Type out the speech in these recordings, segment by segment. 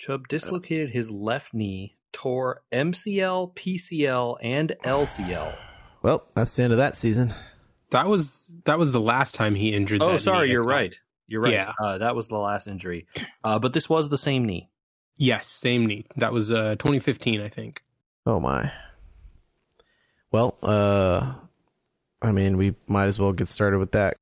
Chubb dislocated his left knee, tore MCL, PCL, and LCL. Well, that's the end of that season. That was that was the last time he injured. Oh, that sorry, knee, you're right. You're right. Yeah. Uh, that was the last injury. Uh, but this was the same knee. Yes, same knee. That was uh, 2015, I think. Oh my. Well, uh I mean, we might as well get started with that.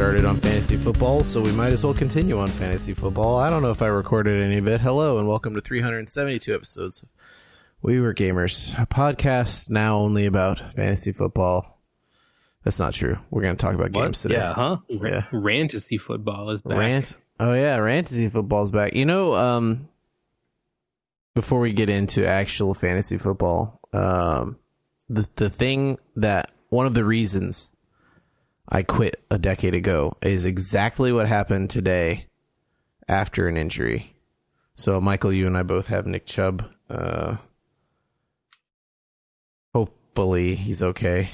Started on fantasy football, so we might as well continue on fantasy football. I don't know if I recorded any of it. Hello, and welcome to 372 episodes. of We were gamers, a podcast now only about fantasy football. That's not true. We're going to talk about games today. Yeah, huh? Yeah. Rantasy football is back. Rant. Oh yeah, Rantasy football's back. You know, um before we get into actual fantasy football, um the the thing that one of the reasons I quit a decade ago is exactly what happened today after an injury. So Michael, you and I both have Nick Chubb. Uh hopefully he's okay.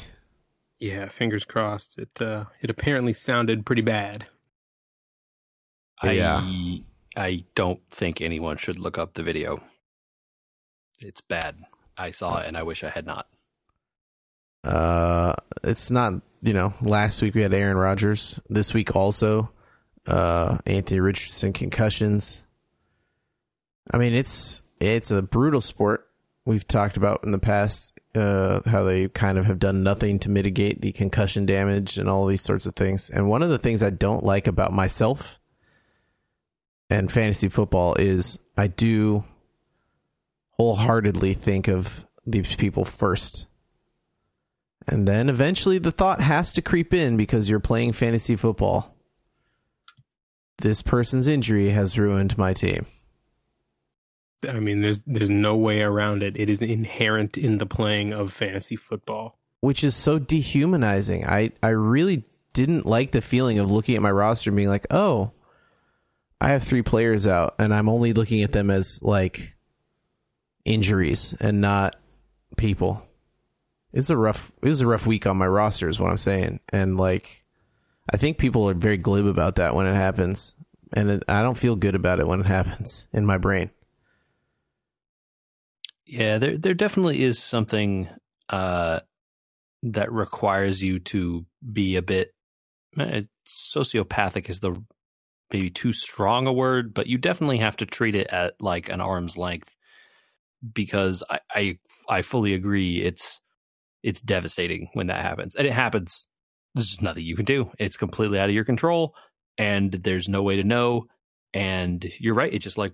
Yeah, fingers crossed. It uh, it apparently sounded pretty bad. I, Yeah. I don't think anyone should look up the video. It's bad. I saw it and I wish I had not. Uh, it's not you know. Last week we had Aaron Rodgers. This week also, uh, Anthony Richardson concussions. I mean, it's it's a brutal sport. We've talked about in the past uh, how they kind of have done nothing to mitigate the concussion damage and all these sorts of things. And one of the things I don't like about myself and fantasy football is I do wholeheartedly think of these people first. And then eventually the thought has to creep in because you're playing fantasy football. This person's injury has ruined my team. I mean, there's there's no way around it. It is inherent in the playing of fantasy football. which is so dehumanizing. I I really didn't like the feeling of looking at my roster and being like, "Oh, I have three players out and I'm only looking at them as like injuries and not people." It's a rough it was a rough week on my roster is what I'm saying. And like I think people are very glib about that when it happens. And it, I don't feel good about it when it happens in my brain. Yeah, there there definitely is something uh, that requires you to be a bit eh, sociopathic is the maybe too strong a word, but you definitely have to treat it at like an arm's length because I I, I fully agree it's it's devastating when that happens. And it happens there's just nothing you can do. It's completely out of your control and there's no way to know and you're right, it just like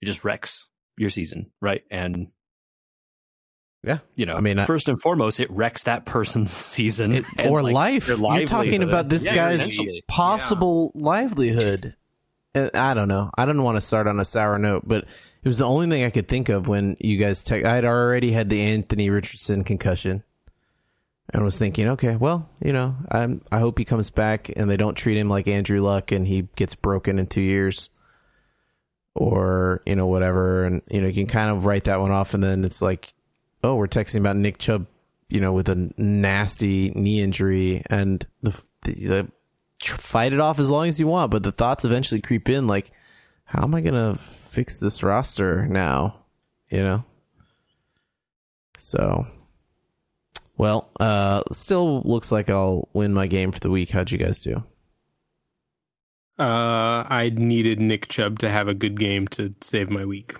it just wrecks your season, right? And Yeah. you know, I mean, I- first and foremost, it wrecks that person's season It- or like, life. You're talking about this Yeah, guy's possible livelihood. I don't know. I don't want to start on a sour note, but it was the only thing I could think of when you guys. Te- I had already had the Anthony Richardson concussion, and was thinking, okay, well, you know, I'm. I hope he comes back and they don't treat him like Andrew Luck and he gets broken in two years, or you know whatever, and you know you can kind of write that one off, and then it's like, oh, we're texting about Nick Chubb, you know, with a nasty knee injury, and the the, the fight it off as long as you want, but the thoughts eventually creep in, like, how am I gonna fix this roster now? You know. So, well, uh, still looks like I'll win my game for the week. How'd you guys do? Uh, I needed Nick Chubb to have a good game to save my week.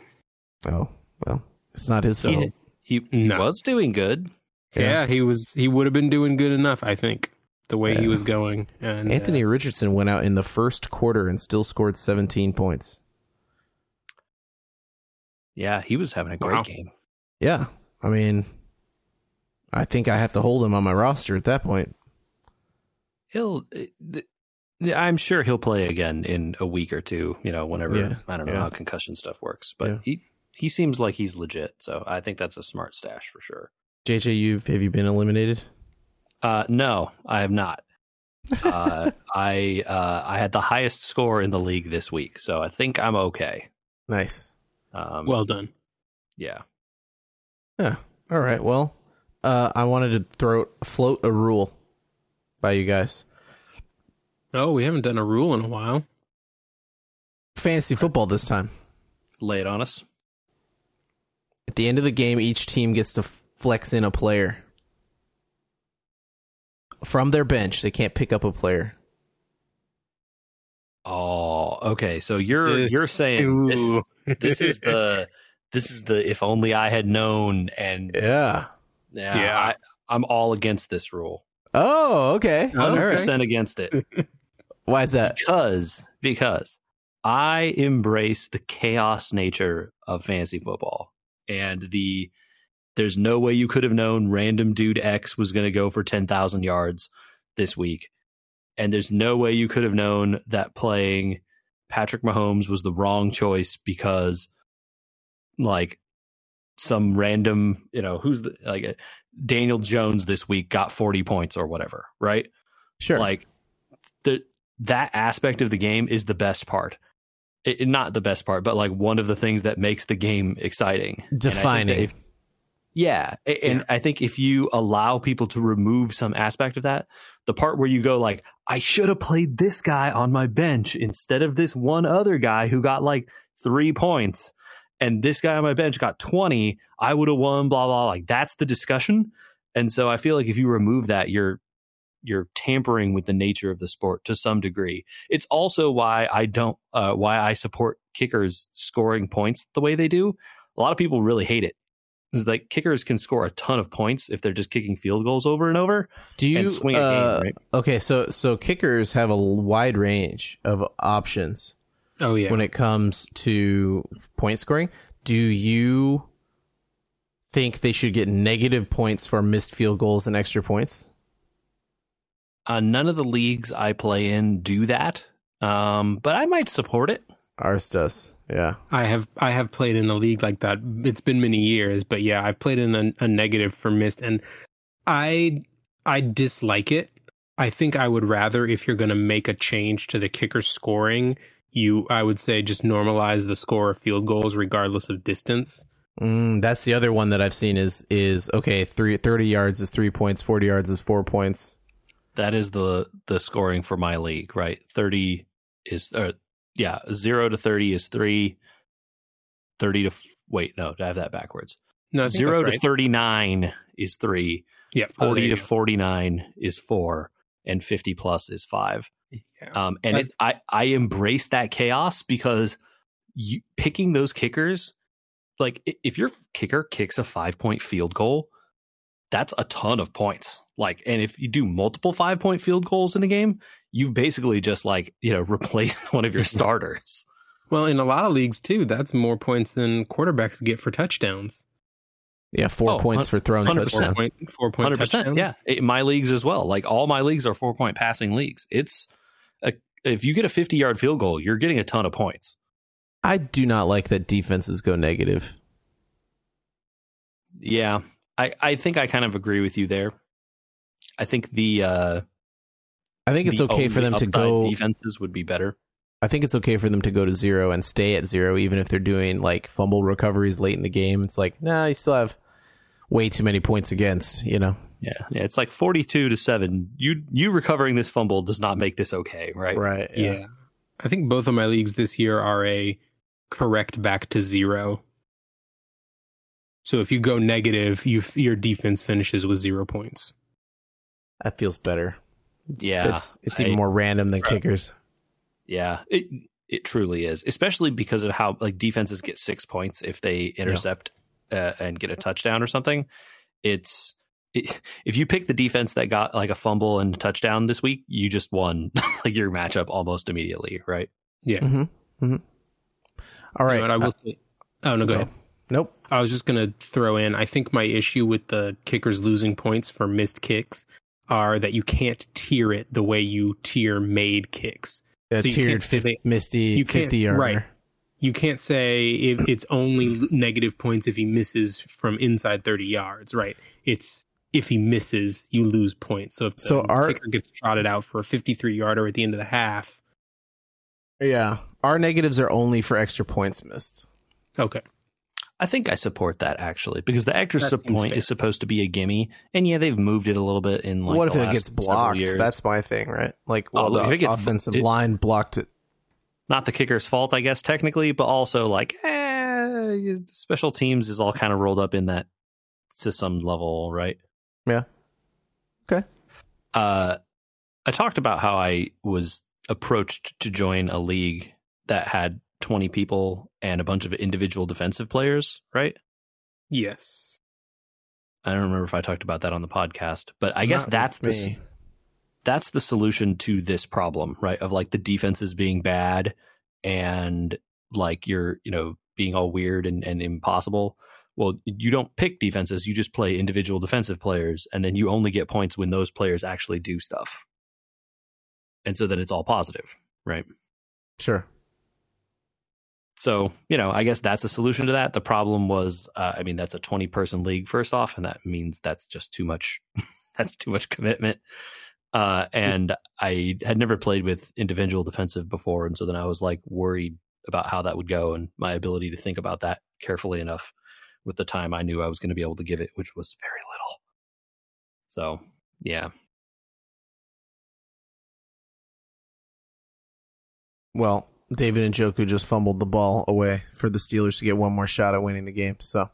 Oh, well, it's not his fault. he, he No. was doing good. Yeah, he was. He would have been doing good enough, I think, the way he was going. And Anthony uh, Richardson went out in the first quarter and still scored 17 points. Yeah, he was having a great Wow. game. Yeah, I mean, I think I have to hold him on my roster at that point. He'll. uh, th- I'm sure he'll play again in a week or two. You know, whenever Yeah, I don't know yeah. how concussion stuff works, but Yeah. he he seems like he's legit. So I think that's a smart stash for sure. JJ, you have you been eliminated? Uh, no, I have not. uh, I uh, I had the highest score in the league this week, so I think I'm okay. Nice. Um, well done. yeah, Yeah. All right. Well, uh, I wanted to throw float a rule by you guys. Oh, we haven't done a rule in a while. Fantasy football this time. Lay it on us. At the end of the game, each team gets to flex in a player from their bench. They can't pick up a player. Oh, okay. So you're This- you're saying this, this is the this is the if only I had known and Yeah. Yeah, Yeah. I, I'm all against this rule. Oh, okay. Oh, All Hundred right. percent against it Why is that? because because I embrace the chaos nature of fantasy football and the there's no way you could have known random dude X was going to go for 10,000 yards this week. And there's no way you could have known that playing Patrick Mahomes was the wrong choice because like some random, you know, who's the, like uh, Daniel Jones this week got 40 points or whatever, right? Sure. Like the that aspect of the game is the best part. It, not the best part, but like one of the things that makes the game exciting. And I think that Defining. if- yeah, and I think if you allow people to remove some aspect of that, the part where you go like, I should have played this guy on my bench instead of this one other guy who got like three points, and this guy on my bench got twenty, I would have won. Blah blah. Like that's the discussion. And so I feel like if you remove that, you're you're tampering with the nature of the sport to some degree. It's also why I don't uh, why I support kickers scoring points the way they do. A lot of people really hate it. Is like kickers can score a ton of points if they're just kicking field goals over and over Do you and swing a uh, game, right? Okay, so so kickers have a wide range of options Oh yeah. when it comes to point scoring. Do you think they should get negative points for missed field goals and extra points? Uh, none of the leagues I play in do that, um, but I might support it. Ours does. Yeah. I have I have played in a league like that. It's been many years, but yeah, I've played in a, a negative for missed, and I I dislike it. I think I would rather if you're going to make a change to the kicker scoring, you I would say just normalize the score of field goals regardless of distance. Mm, that's the other one that I've seen is is okay, three, 30 yards is 3 points, 40 yards is 4 points. That is the the scoring for my league, right? Thirty is, or yeah, zero to thirty is three. Thirty to f- wait, no, I have that backwards. No, Zero that's to right. thirty nine is three. yeah, oh, Forty there to forty nine is four, and fifty plus is five. Yeah. Um, and But- it, I I embrace that chaos because you picking those kickers, like if your kicker kicks a five point field goal, that's a ton of points. Like, and if you do multiple five point field goals in a game, you basically just like you know replaced one of your starters. Well, in a lot of leagues too, that's more points than quarterbacks get for touchdowns. Yeah, 4 Oh, points for throwing 100%. Four touchdown. point, four point Hundred percent, touchdowns. yeah. In my leagues as well. Like all my leagues are four point passing leagues. It's a, if you get a fifty yard field goal, you're getting a ton of points. I do not like that defenses go negative. Yeah, I, I think I kind of agree with you there. I think the uh, I think it's the okay for them to go defenses would be better. I think it's okay for them to go to zero and stay at zero, even if they're doing like fumble recoveries late in the game. It's like, nah, you still have way too many points against, you know? Yeah, yeah, it's like forty-two to seven. You you recovering this fumble does not make this okay, right? Right. Yeah. I think both of my leagues this year are a correct back to zero. So if you go negative, you your defense finishes with zero points. That feels better. Yeah, it's it's I- even more random than kickers. Yeah, it it truly is, especially because of how like defenses get six points if they intercept uh, and get a touchdown or something. It's it, if you pick the defense that got like a fumble and a touchdown this week, you just won like your matchup almost immediately, right? Yeah. Mm-hmm. Mm-hmm. All You know I will uh, say. Oh no, go no. ahead. Nope. I was just gonna throw in. I think my issue with the kickers losing points for missed kicks are that you can't tier it the way you tier made kicks. A So you tiered can't- 50, they- Misty you 50 yarder. right. You can't say if it's only negative points if he misses from inside 30 yards, right? It's if he misses, you lose points. So if the So our- kicker gets trotted out for a 53 yarder at the end of the half, Yeah. Our negatives are only for extra points missed. okay. I think I support that actually because the extra That point fair. is supposed to be a gimme, and yeah, they've moved it a little bit in like. what if the it last gets blocked? years. That's my thing, right? Like, Oh, well, look, if the it gets- offensive it- line blocked it. not the kicker's fault, I guess technically, but also like eh, special teams is all kind of rolled up in that to some level, right? Yeah. Okay. Uh, I talked about how I was approached to join a league that had 20 people and a bunch of individual defensive players, right? Yes. I don't remember if I talked about that on the podcast, but I guess that's the me. that's the solution to this problem, right? Of like the defenses being bad and like you're, you know, being all weird and, and impossible. Well, you don't pick defenses, you just play individual defensive players, and then you only get points when those players actually do stuff. And so then it's all positive, right? Sure. So, you know, I guess that's a solution to that. The problem was, uh, I mean, that's a 20 person league, first off, and that means that's just too much. that's too much commitment. Uh, and I had never played with individual defensive before. And so then I was like worried about how that would go and my ability to think about that carefully enough with the time I knew I was going to be able to give it, which was very little. So, yeah. Well, David Njoku just fumbled the ball away for the Steelers to get one more shot at winning the game. So,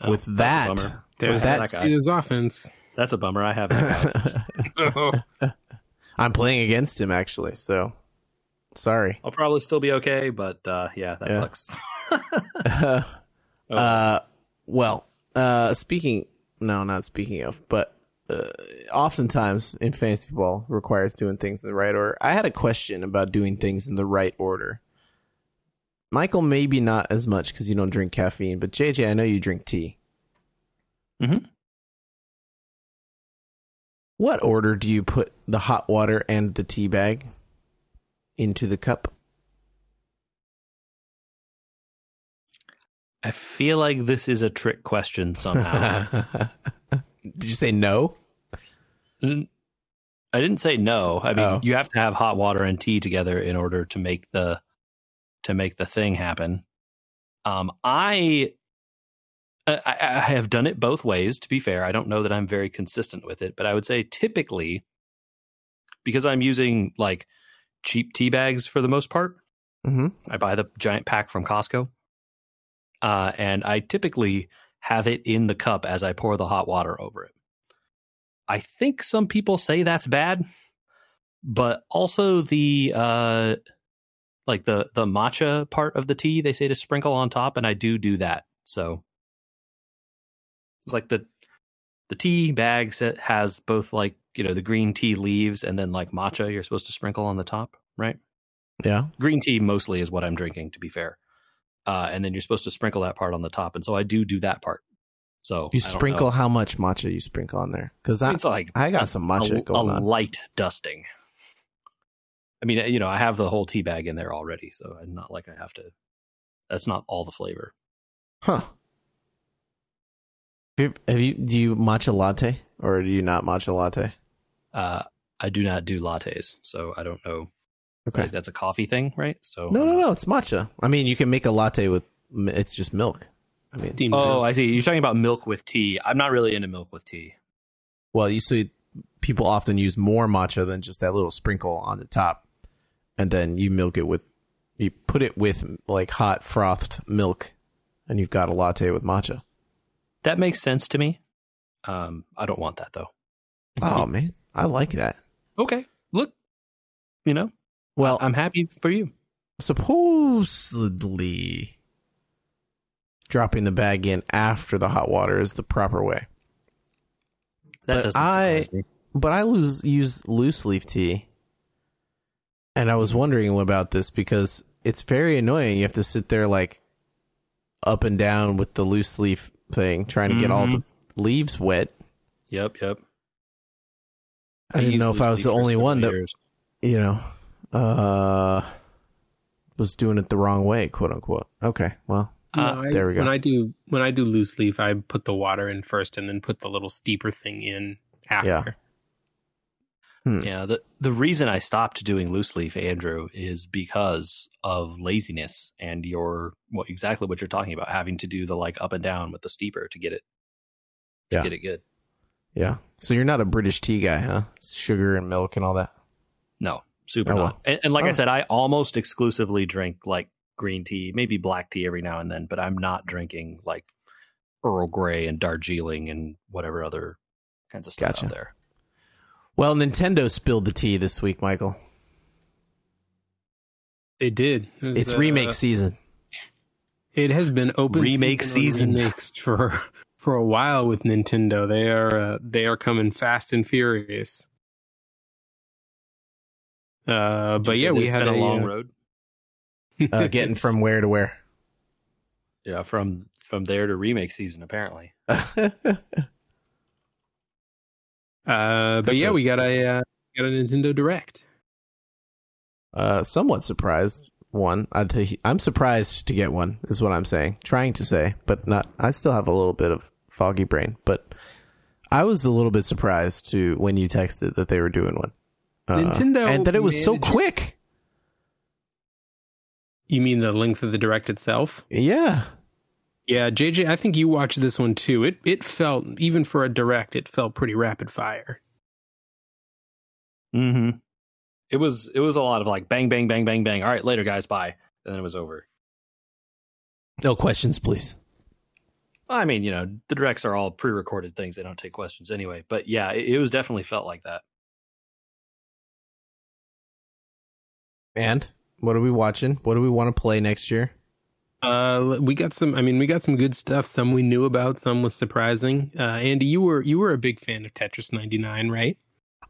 Oh, with that, bummer. There's That that that guy. Steelers offense. That's a bummer. I have that guy. I'm playing against him actually. So, sorry. I'll probably still be okay, but uh, yeah, that Yeah. sucks. Oh. Uh, well, uh, speaking, no, not speaking of, but uh, oftentimes in fantasy ball requires doing things in the right order. I had a question about doing things in the right order. Michael, maybe not as much because you don't drink caffeine, but JJ, I know you drink tea. Mhm. What order do you put the hot water and the tea bag into the cup? I feel like this is a trick question somehow. Did you say no? I didn't say no. I mean, Oh. you have to have hot water and tea together in order to make the to make the thing happen. Um, I, I I have done it both ways. To be fair, I don't know that I'm very consistent with it, but I would say typically because I'm using like cheap tea bags for the most part. Mm-hmm. I buy the giant pack from Costco. Uh, and I typically have it in the cup as I pour the hot water over it. I think some people say that's bad, but also the uh, like the the matcha part of the tea they say to sprinkle on top, and I do do that. So it's like the the tea bag set has both like you know the green tea leaves and then like matcha you're supposed to sprinkle on the top, right? Yeah. green tea mostly is what I'm drinking, to be fair. Uh, and then you're supposed to sprinkle that part on the top, and so I do do that part. So You sprinkle how much matcha you sprinkle on there? Because I, It's like I got some matcha a, going a on. light dusting. I mean, you know, I have the whole tea bag in there already, so I'm not like I have to. That's not all the flavor. Huh. Have you, have you do you matcha latte or do you not matcha latte? Uh, I do not do lattes, so I don't know. Okay. Like, that's a coffee thing, right? So No, no, no. It's matcha. I mean, you can make a latte with. It's just milk. I mean, Oh, Bill. I see. You're talking about milk with tea. I'm not really into milk with tea. well, you see, people often use more matcha than just that little sprinkle on the top, and then you milk it with. You put it with like hot frothed milk, and you've got a latte with matcha. That makes sense to me. Um, I don't want that though. Oh man, I like that. Okay, look, you know, Well, I'm happy for you. supposedly dropping the bag in after the hot water is the proper way. That But doesn't I- surprise me. But I lose, use loose leaf tea. And I was wondering about this because it's very annoying. You have to sit there like up and down with the loose leaf thing, trying to get all the mm-hmm. leaves wet. Yep, yep. I didn't know if I was the only one that, years. you know, uh, was doing it the wrong way, quote unquote. Okay, well, No, Uh, I- there we go. When I do when I do loose leaf, I put the water in first and then put the little steeper thing in after. Yeah. Hmm. Yeah, the the reason I stopped doing loose leaf, Andrew, is because of laziness and your what exactly what you're talking about, having to do the like up and down with the steeper to get it to Yeah. get it good. Yeah. So you're not a British tea guy, huh? Sugar and milk and all that. No, super Oh, not. well. And, and like I Oh. said, I almost exclusively drink like green tea, maybe black tea every now and then, but I'm not drinking like Earl Grey and Darjeeling and whatever other kinds of stuff Gotcha. out there. Well, Nintendo spilled the tea this week, Michael. It did. It was, It's uh, remake season. It has been open Remake season, on season. remakes for for a while with Nintendo. They are uh, they are coming fast and furious. Uh, but yeah, we it's had been a long uh, road. Uh, getting from where to where? Yeah, from from there to remake season, apparently. Uh, but That's yeah, a- we got a uh, got a Nintendo Direct. uh, somewhat surprised. One, I think I'm surprised to get one. Is what I'm saying. Trying to say, but not. I still have a little bit of foggy brain, but I was a little bit surprised to when you texted that they were doing one. Uh, Nintendo and that it was so quick. You mean the length of the Direct itself? Yeah, Yeah, JJ, I think you watched this one too. It it felt even for a Direct, it felt pretty rapid fire. Mm-hmm. It was it was a lot of like bang bang bang bang bang. All right, later guys, bye, and then it was over. no questions, please. I mean, you know, the directs are all pre-recorded things; they don't take questions anyway. But yeah, it, it was definitely felt like that. And what are we watching? What do we want to play next year? Uh, we got some. I mean, we got some good stuff. Some we knew about. Some was surprising. Uh, Andy, you were you were a big fan of Tetris 99, right?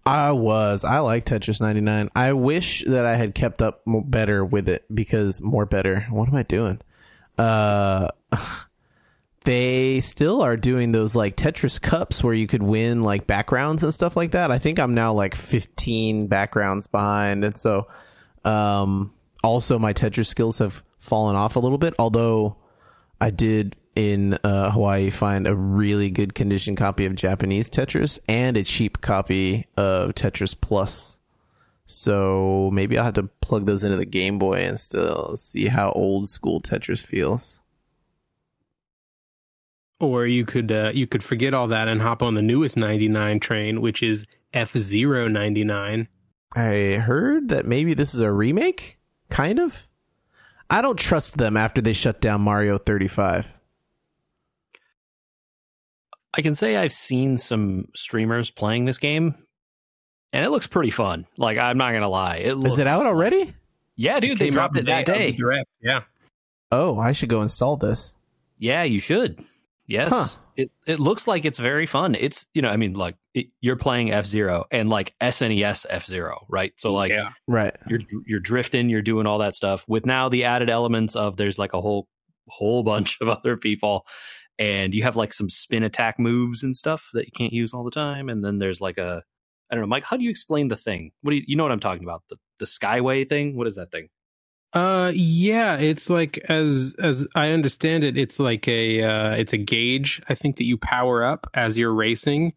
I was. I like Tetris 99. I wish that I had kept up mo- better with it because more better. What am I doing? Uh they still are doing those like Tetris cups where you could win like backgrounds and stuff like that. I think I'm now like 15 backgrounds behind and so um also my Tetris skills have fallen off a little bit although I did in uh, Hawaii find a really good condition copy of Japanese Tetris and a cheap copy of Tetris Plus. So maybe I'll have to plug those into the Game Boy and still see how old school Tetris feels. Or you could uh, you could forget all that and hop on the newest 99 train, which is F Zero 99. I heard that maybe this is a remake, kind of. I don't trust them after they shut down Mario 35. I can say I've seen some streamers playing this game, and it looks pretty fun. Like I'm not gonna lie, it looks, Is it out already? Yeah, dude, they dropped it that of the day. Direct. Yeah. Oh, I should go install this. Yeah, you should. Yes, Huh. it it looks like it's very fun. It's you know, I mean, like it, you're playing F Zero and like SNES F Zero, right? So like yeah. Right. you're you're drifting, you're doing all that stuff with now the added elements of there's like a whole whole bunch of other people, and you have like some spin attack moves and stuff that you can't use all the time, and then there's like a I don't know, Mike. How do you explain the thing? What do you, you know what I'm talking about? The the Skyway thing. What is that thing? Uh, yeah, it's like as as I understand it, it's like a uh, it's a gauge. I think that you power up as you're racing,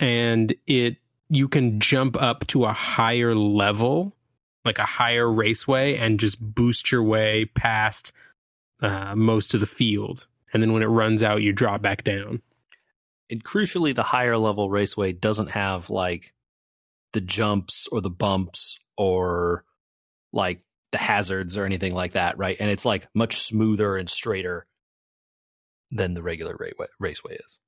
and it you can jump up to a higher level, like a higher raceway, and just boost your way past uh, most of the field. And then when it runs out, you drop back down. and crucially the higher level raceway doesn't have like the jumps or the bumps or like the hazards or anything like that right? And it's like much smoother and straighter than the regular raceway, raceway is.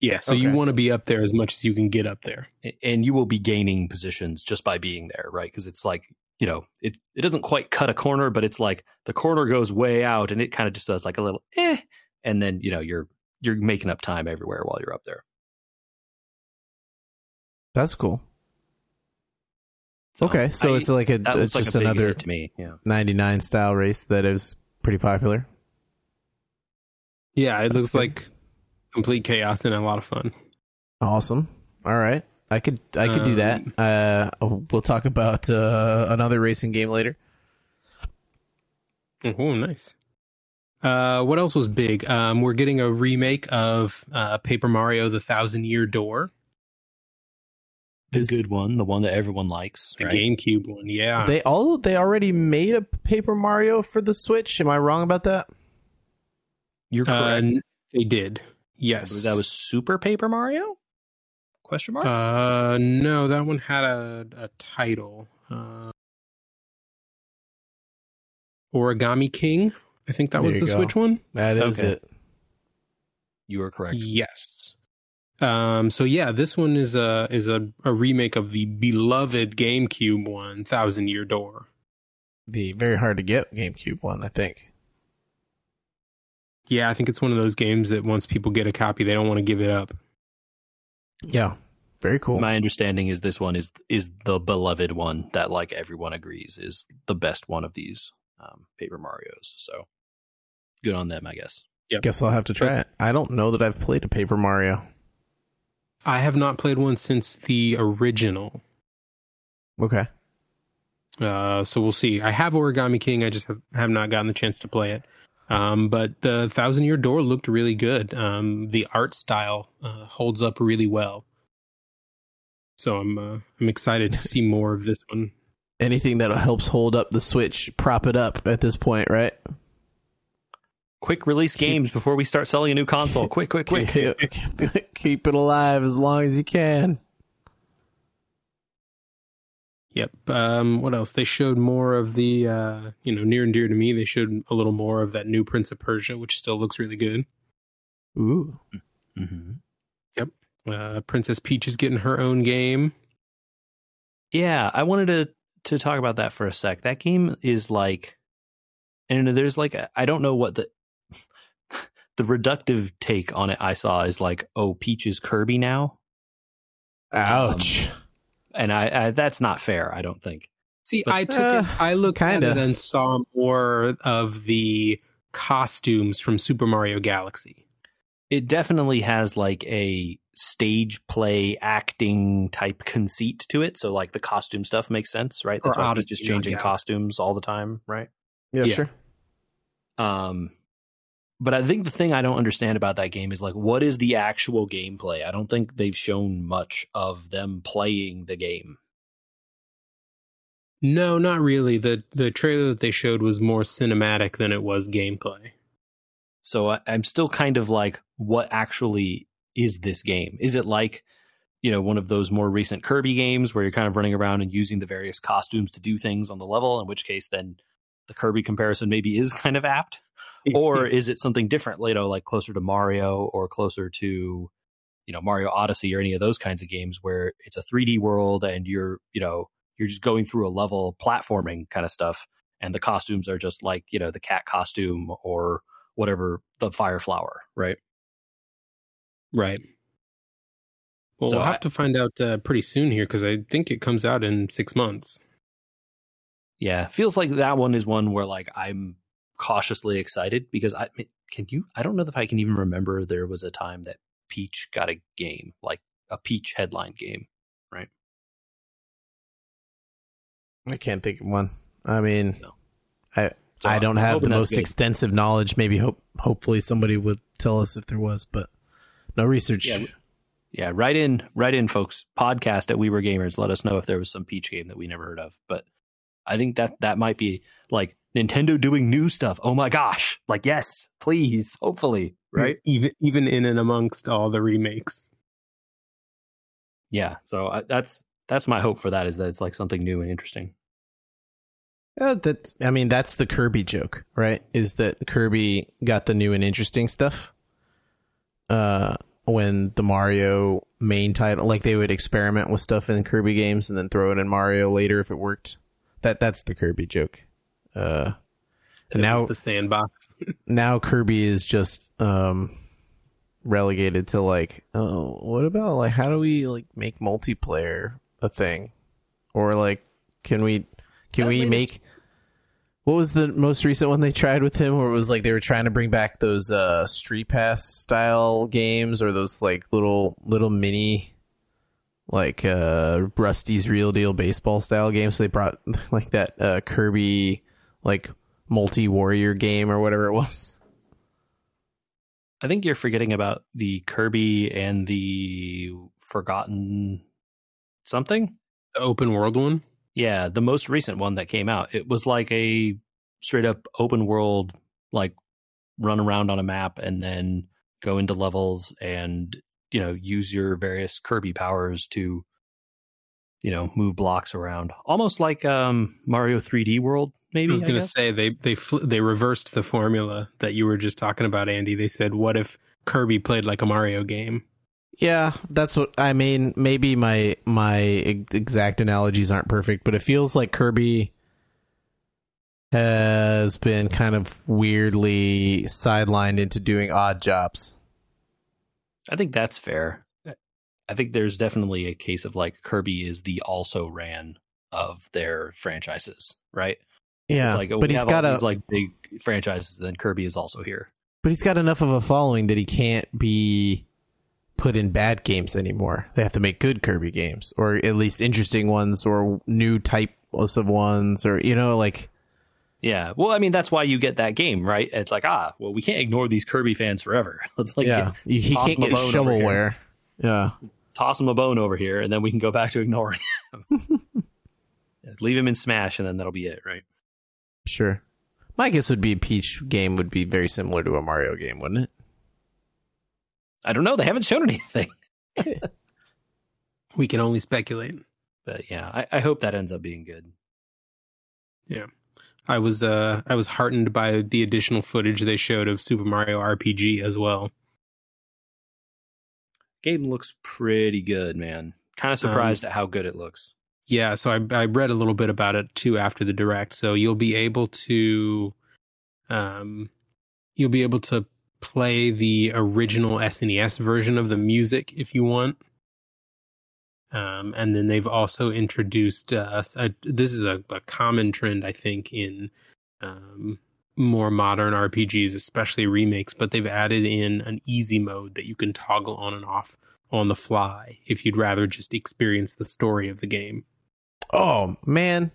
Yeah, so you want to be up there as much as you can get up there. And you will be gaining positions just by being there right? Because it's like you know it it doesn't quite cut a corner but it's like the corner goes way out and it kind of just does like a little eh and then you know you're you're making up time everywhere while you're up there. That's cool. So okay, so I- it's like a it's looks like just a another to me yeah 99 style race that is pretty popular. Yeah, it That's looks good. like complete chaos and a lot of fun. Awesome. All right. I could I could do that. Um, Uh we'll talk about uh, another racing game later. Oh, nice. Uh, what else was big? Um, we're getting a remake of uh, Paper Mario: The Thousand Year Door. The Is- good one, the one that everyone likes. The right? GameCube one, yeah. They all they already made a Paper Mario for the Switch. Am I wrong about that? You're Uh, correct. n- they did. Yes. that was Super Paper Mario? Question mark. Uh, no, that one had a, a title. Uh, Origami King. I think that There was the go. Switch one. That is Okay. it. you are correct. Yes. Um. So yeah, this one is a is a, a remake of the beloved GameCube one, Thousand Year Door. The very hard to get GameCube one, I think. Yeah, I think it's one of those games that once people get a copy, they don't want to give it up. Yeah. Very cool. My understanding is this one is is the beloved one that like everyone agrees is the best one of these um, Paper Mario's. So good on them, I guess. Guess I'll have to try it. I don't know that I've played a Paper Mario. I have not played one since the original. Okay. Uh, so we'll see. I have Origami King. I just have, have not gotten the chance to play it. Um, but the Thousand Year Door looked really good. Um, the art style uh, holds up really well. So I'm uh, I'm excited to see more of this one. Anything that helps hold up the Switch, prop it up at this point, right? Quick release games before we start selling a new console. Quick, quick, quick. Keep, keep it alive as long as you can. Yep. Um, what else? They showed more of the uh, you know near and dear to me. They showed a little more of that new Prince of Persia, which still looks really good. Ooh. hmm Yep. Uh, Princess Peach is getting her own game. Yeah, I wanted to to talk about that for a sec. That game is like, and there's like I don't know what the the reductive take on it I saw is like, oh, Peach is Kirby now, Ouch. and I, I that's not fair. I don't think. See, But- I took Uh, it. I looked kinda. at it and then saw more of the costumes from Super Mario Galaxy. It definitely has like a stage play acting type conceit to it. So like the costume stuff makes sense, right? That's Or why he's Odyssey, just changing Galaxy. costumes all the time, right? yeah, yeah. sure. Um, but I think the thing I don't understand about that game is like, what is the actual gameplay? I don't think they've shown much of them playing the game. No, not really. the The trailer that they showed was more cinematic than it was gameplay. So I, I'm still kind of like, what actually is this game? Is it like, you know, one of those more recent Kirby games where you're kind of running around and using the various costumes to do things on the level? In which case, then the Kirby comparison maybe is kind of apt. Or is it something different, you know, like closer to Mario or closer to, you know, Mario Odyssey or any of those kinds of games where it's a 3D world and you're, you know, you're just going through a level platforming kind of stuff, and the costumes are just like, you know, the cat costume or whatever the fire flower, right? right. Well, So we'll I- have to find out uh, pretty soon here because I think it comes out in six months. Yeah, feels like that one is one where like I'm cautiously excited because I can you I don't know if I can even remember there was a time that Peach got a game like a Peach headline game. Right? I can't think of one. I mean, No. I So I don't I'm have the most extensive knowledge. Maybe hope hopefully somebody would tell us if there was, but no research. Yeah. Yeah, write in, write in, folks. Podcast at We Were Gamers. Let us know if there was some Peach game that we never heard of. But I think that that might be like Nintendo doing new stuff. Oh my gosh! Like yes, please, hopefully, right? Even even in and amongst all the remakes. Yeah. So I, that's that's my hope for that is that it's like something new and interesting. Uh, that I mean, that's the Kirby joke, right? Is that Kirby got the new and interesting stuff? Uh, when the Mario main title, like they would experiment with stuff in Kirby games and then throw it in Mario later if it worked. That that's the Kirby joke. Uh, and now the sandbox. now Kirby is just um relegated to like, oh, what about like how do we like make multiplayer a thing, or like can we can That we make what was the most recent one they tried with him where it was like they were trying to bring back those uh street pass style games or those like little little mini like uh Rusty's real deal baseball style games so they brought like that uh Kirby like multi warrior game or whatever it was I think you're forgetting about the Kirby and the Forgotten something. Open world one. Yeah, the most recent one that came out. It was like a straight up open world, like run around on a map and then go into levels and you know use your various Kirby powers to you know move blocks around, almost like um, Mario 3D World. Maybe I was going to say they they fl- they reversed the formula that you were just talking about, Andy. They said, "What if Kirby played like a Mario game?" Yeah, that's what I mean. Maybe my my exact analogies aren't perfect, but it feels like Kirby has been kind of weirdly sidelined into doing odd jobs. I think that's fair. I think there's definitely a case of like Kirby is the also ran of their franchises, right? Yeah, It's like oh, but he's got a these like big franchises, then Kirby is also here. but he's got enough of a following that he can't be put in bad games anymore. They have to make good Kirby games, or at least interesting ones, or new types of ones, or you know, like Yeah. Well, I mean, that's why you get that game, right? It's like, ah, well, we can't ignore these Kirby fans forever. Let's like yeah, get- he can't get bone over here. shovelware. Yeah, toss him a bone over here, and then we can go back to ignoring him. Leave him in Smash, and then that'll be it, right? Sure. My guess would be a Peach game would be very similar to a Mario game, wouldn't it? I don't know. They haven't shown anything, We can only speculate. but yeah, I, I hope that ends up being good. Yeah. I was uh I was heartened by the additional footage they showed of Super Mario RPG as well. Game looks pretty good, man. Kind of surprised at how good it looks. Yeah, so I I read a little bit about it too after the direct. So you'll be able to um you'll be able to play the original SNES version of the music if you want. Um, and then they've also introduced uh, a, this is a, a common trend I think in um, more modern RPGs, especially remakes. But they've added in an easy mode that you can toggle on and off on the fly if you'd rather just experience the story of the game. Oh man.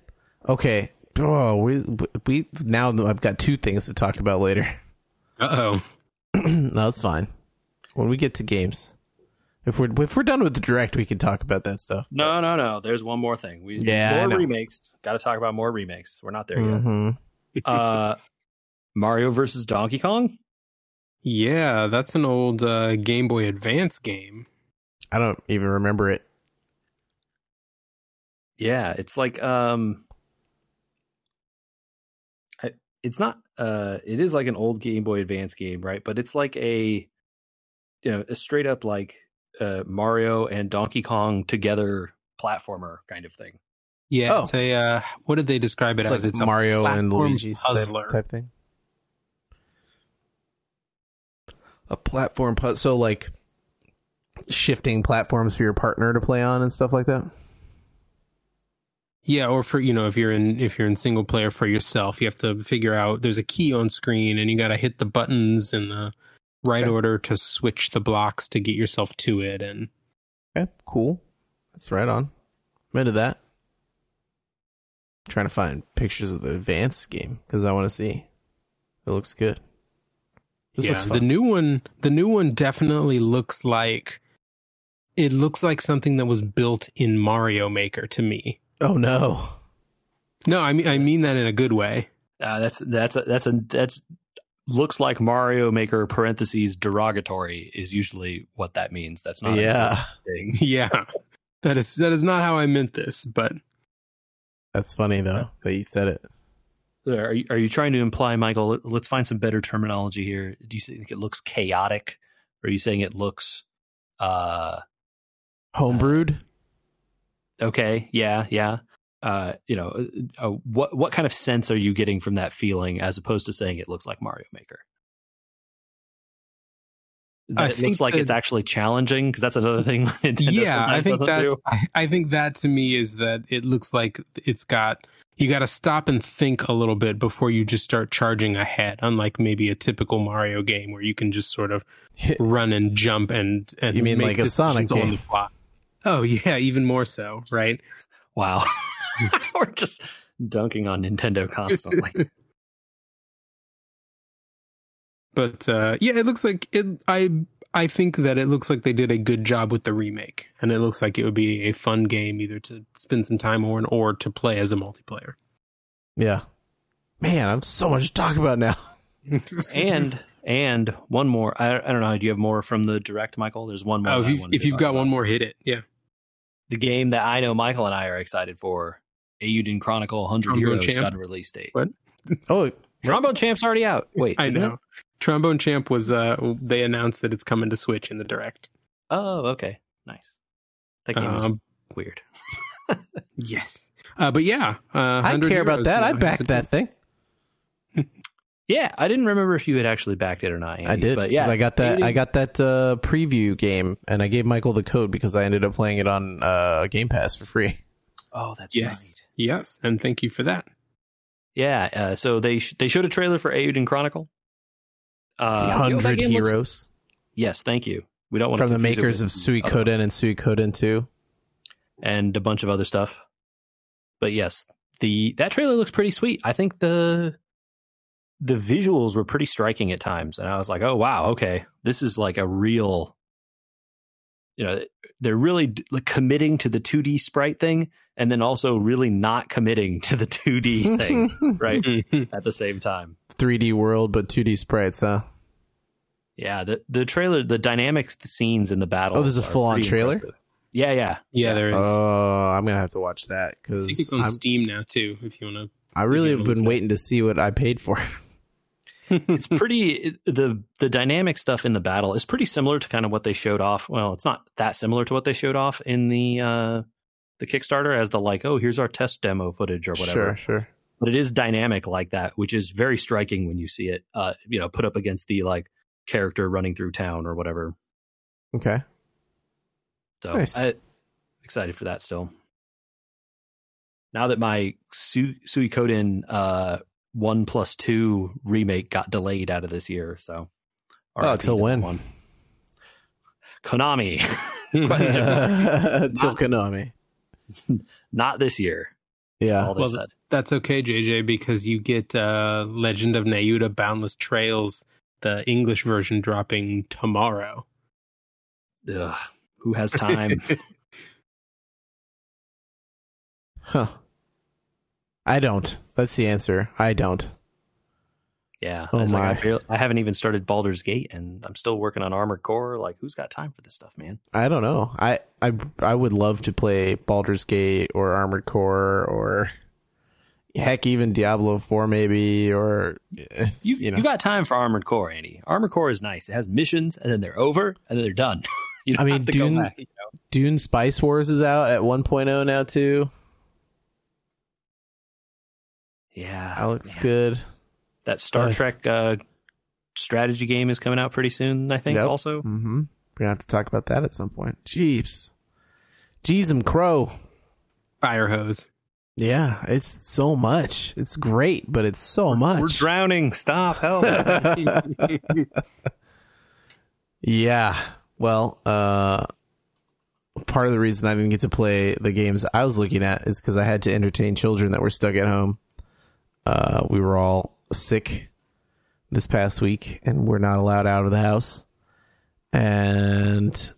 Okay. Oh, we we now I've got two things to talk about later. Uh oh. no, it's fine. When we get to games, if we're if we're done with the direct, we can talk about that stuff. No, no, no. There's one more thing. We Yeah, I more know. remakes. Got to talk about more remakes. We're not there hmm yet. Uh, Mario versus Donkey Kong. Yeah, that's an old uh, Game Boy Advance game. I don't even remember it. Yeah, it's like um I, it's not uh it is like an old Game Boy Advance game, right? But it's like a you know, a straight up like uh Mario and Donkey Kong together platformer kind of thing. Yeah, Oh. it's a uh, what did they describe it It's as? like it's a Mario and platform Luigi type, puzzler. type thing. A platform puzzle, so like shifting platforms for your partner to play on and stuff like that. Yeah, or for you know, if you're in if you're in single player for yourself, you have to figure out there's a key on screen and you got to hit the buttons in the right Okay. order to switch the blocks to get yourself to it. And Okay, cool. That's right on. I'm into that. trying to find pictures of the advanced game because I want to see. It looks good. This yeah, looks the new one, the new one definitely looks like it looks like something that was built in Mario Maker to me. Oh no. No, I mean I mean that in a good way. Uh, that's that's a, that's a that's looks like Mario Maker parentheses derogatory is usually what that means. That's not Yeah, good thing. yeah, that is that is not how I meant this, but that's funny though that you said it. Are you, are you trying to imply, Michael? let- Let's find some better terminology here. Do you think it looks chaotic? Or are you saying it looks uh Homebrewed. Okay? Yeah, yeah. Uh, you know, uh, what what kind of sense are you getting from that feeling, as opposed to saying it looks like Mario Maker? That I it looks like that- it's actually challenging because that's another thing Nintendo yeah, I think that. I, I think that to me is that it looks like it's got you got to stop and think a little bit before you just start charging ahead. Unlike maybe a typical Mario game where you can just sort of run and jump and and You mean make like a Sonic decisions on game? the fly. Oh yeah, even more so, right? Wow, we're just dunking on Nintendo constantly. But uh, yeah, it looks like it. I I think that it looks like they did a good job with the remake, and it looks like it would be a fun game either to spend some time on or to play as a multiplayer. Yeah. Man, I'm so much to talk about now. and and one more. I, I don't know. Do you have more from the direct, Michael? There's one more. oh, if, you, if you've got about. one more, hit it. Yeah. The game that I know Michael and I are excited for, Eiyuden Chronicle 100 Trombone Heroes Champ? got a release date. What? Oh, Trombone Champ's already out. Wait, I know. it? Trombone Champ was uh they announced that it's coming to Switch in the direct. Oh, okay, nice. That game is Um, weird. yes. Uh, but yeah, uh, I care about that. I has backed a- that thing. Yeah, I didn't remember if you had actually backed it or not. Andy, I did. but 'cause yeah, I got that. I got that uh, preview game, and I gave Michael the code because I ended up playing it on uh, Game Pass for free. Oh, that's Yes. right. Yes, and thank you for that. Yeah, uh, so they sh- they showed a trailer for Eiyuden Chronicle. Uh, the you know, that Hundred game looks- Heroes yes, thank you. We don't want from to the makers of Suikoden and Suikoden Two. and a bunch of other stuff. But yes, the that trailer looks pretty sweet. I think the the visuals were pretty striking at times, and I was like, "Oh wow, okay, this is like a real." You know, they're really like committing to the 2D sprite thing, and then also really not committing to the 2D thing, right? At the same time. 3D world, but 2D sprites, huh? Yeah, the the trailer, the dynamics, the scenes in the battle. Oh, there's a full-on trailer? Yeah, yeah. yeah, there is. Oh, I'm gonna have to watch that I think it's because on Steam now too. If you want to I really have been waiting to see what I paid for. it's pretty the the dynamic stuff in the battle is pretty similar to kind of what they showed off. Well, it's not that similar to what they showed off in the uh the Kickstarter as the like, oh, here's our test demo footage or whatever. Sure, sure. But it is dynamic like that, which is very striking when you see it uh you know, put up against the like character running through town or whatever. Okay. So Nice. I excited for that still. Now that my Su- Suikoden uh one plus two remake got delayed out of this year, so Oh, till when? one. Konami, Till Not- Konami. not this year. That's Yeah. all Well, said. That's okay, JJ, because you get uh, Legend of Nayuta Boundless Trails, the English version dropping tomorrow. Ugh, who has time? Huh. I don't. That's the answer. I don't. yeah, Oh it's like I, my. barely- I haven't even started Baldur's Gate, and I'm still working on Armored Core. Like, who's got time for this stuff, man? I don't know. I I I would love to play Baldur's Gate or Armored Core or heck even Diablo 4 maybe or eh, You, you know. you got time for Armored Core, Andy. Armored Core is nice. It has missions, and then they're over, and then they're done. you I mean, Dune- back. You know? Dune Spice Wars is out at 1.0 now too. Yeah, That looks man. good. That Star Uh, Trek uh, strategy game is coming out pretty soon. I think Yep. also. Mhm. We're going to have to talk about that at some point. Jeeps. Jeez, and crow. Fire hose. Yeah, it's so much. It's great, but it's so much. We're drowning. Stop! Help! Yeah. Well, uh part of the reason I didn't get to play the games I was looking at is because I had to entertain children that were stuck at home. Uh we were all sick this past week and we're not allowed out of the house. And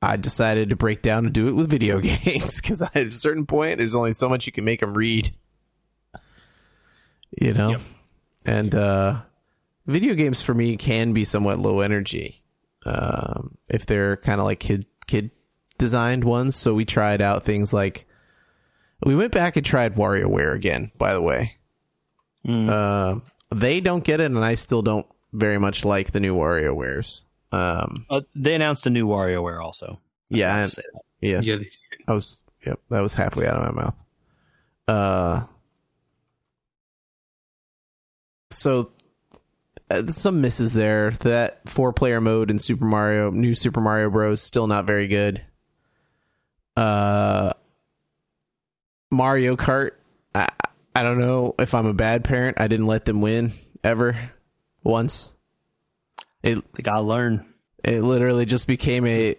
I decided to break down and do it with video games because at a certain point, there's only so much you can make them read. You know? Yep. And uh video games for me can be somewhat low energy um, if they're kind of like kid kid designed ones. So we tried out things like we went back and tried WarioWare again. By the way, Mm. uh, they don't get it, and I still don't very much like the new WarioWares. Um, Uh, they announced a new WarioWare also. I yeah, have and- yeah, Yeah, I was yep, that was halfway out of my mouth. Uh so uh, some misses there. That four player mode in Super Mario, new Super Mario Bros still not very good. Uh Mario Kart I I don't know if I'm a bad parent. I didn't let them win ever once. It They gotta learn. it literally just became a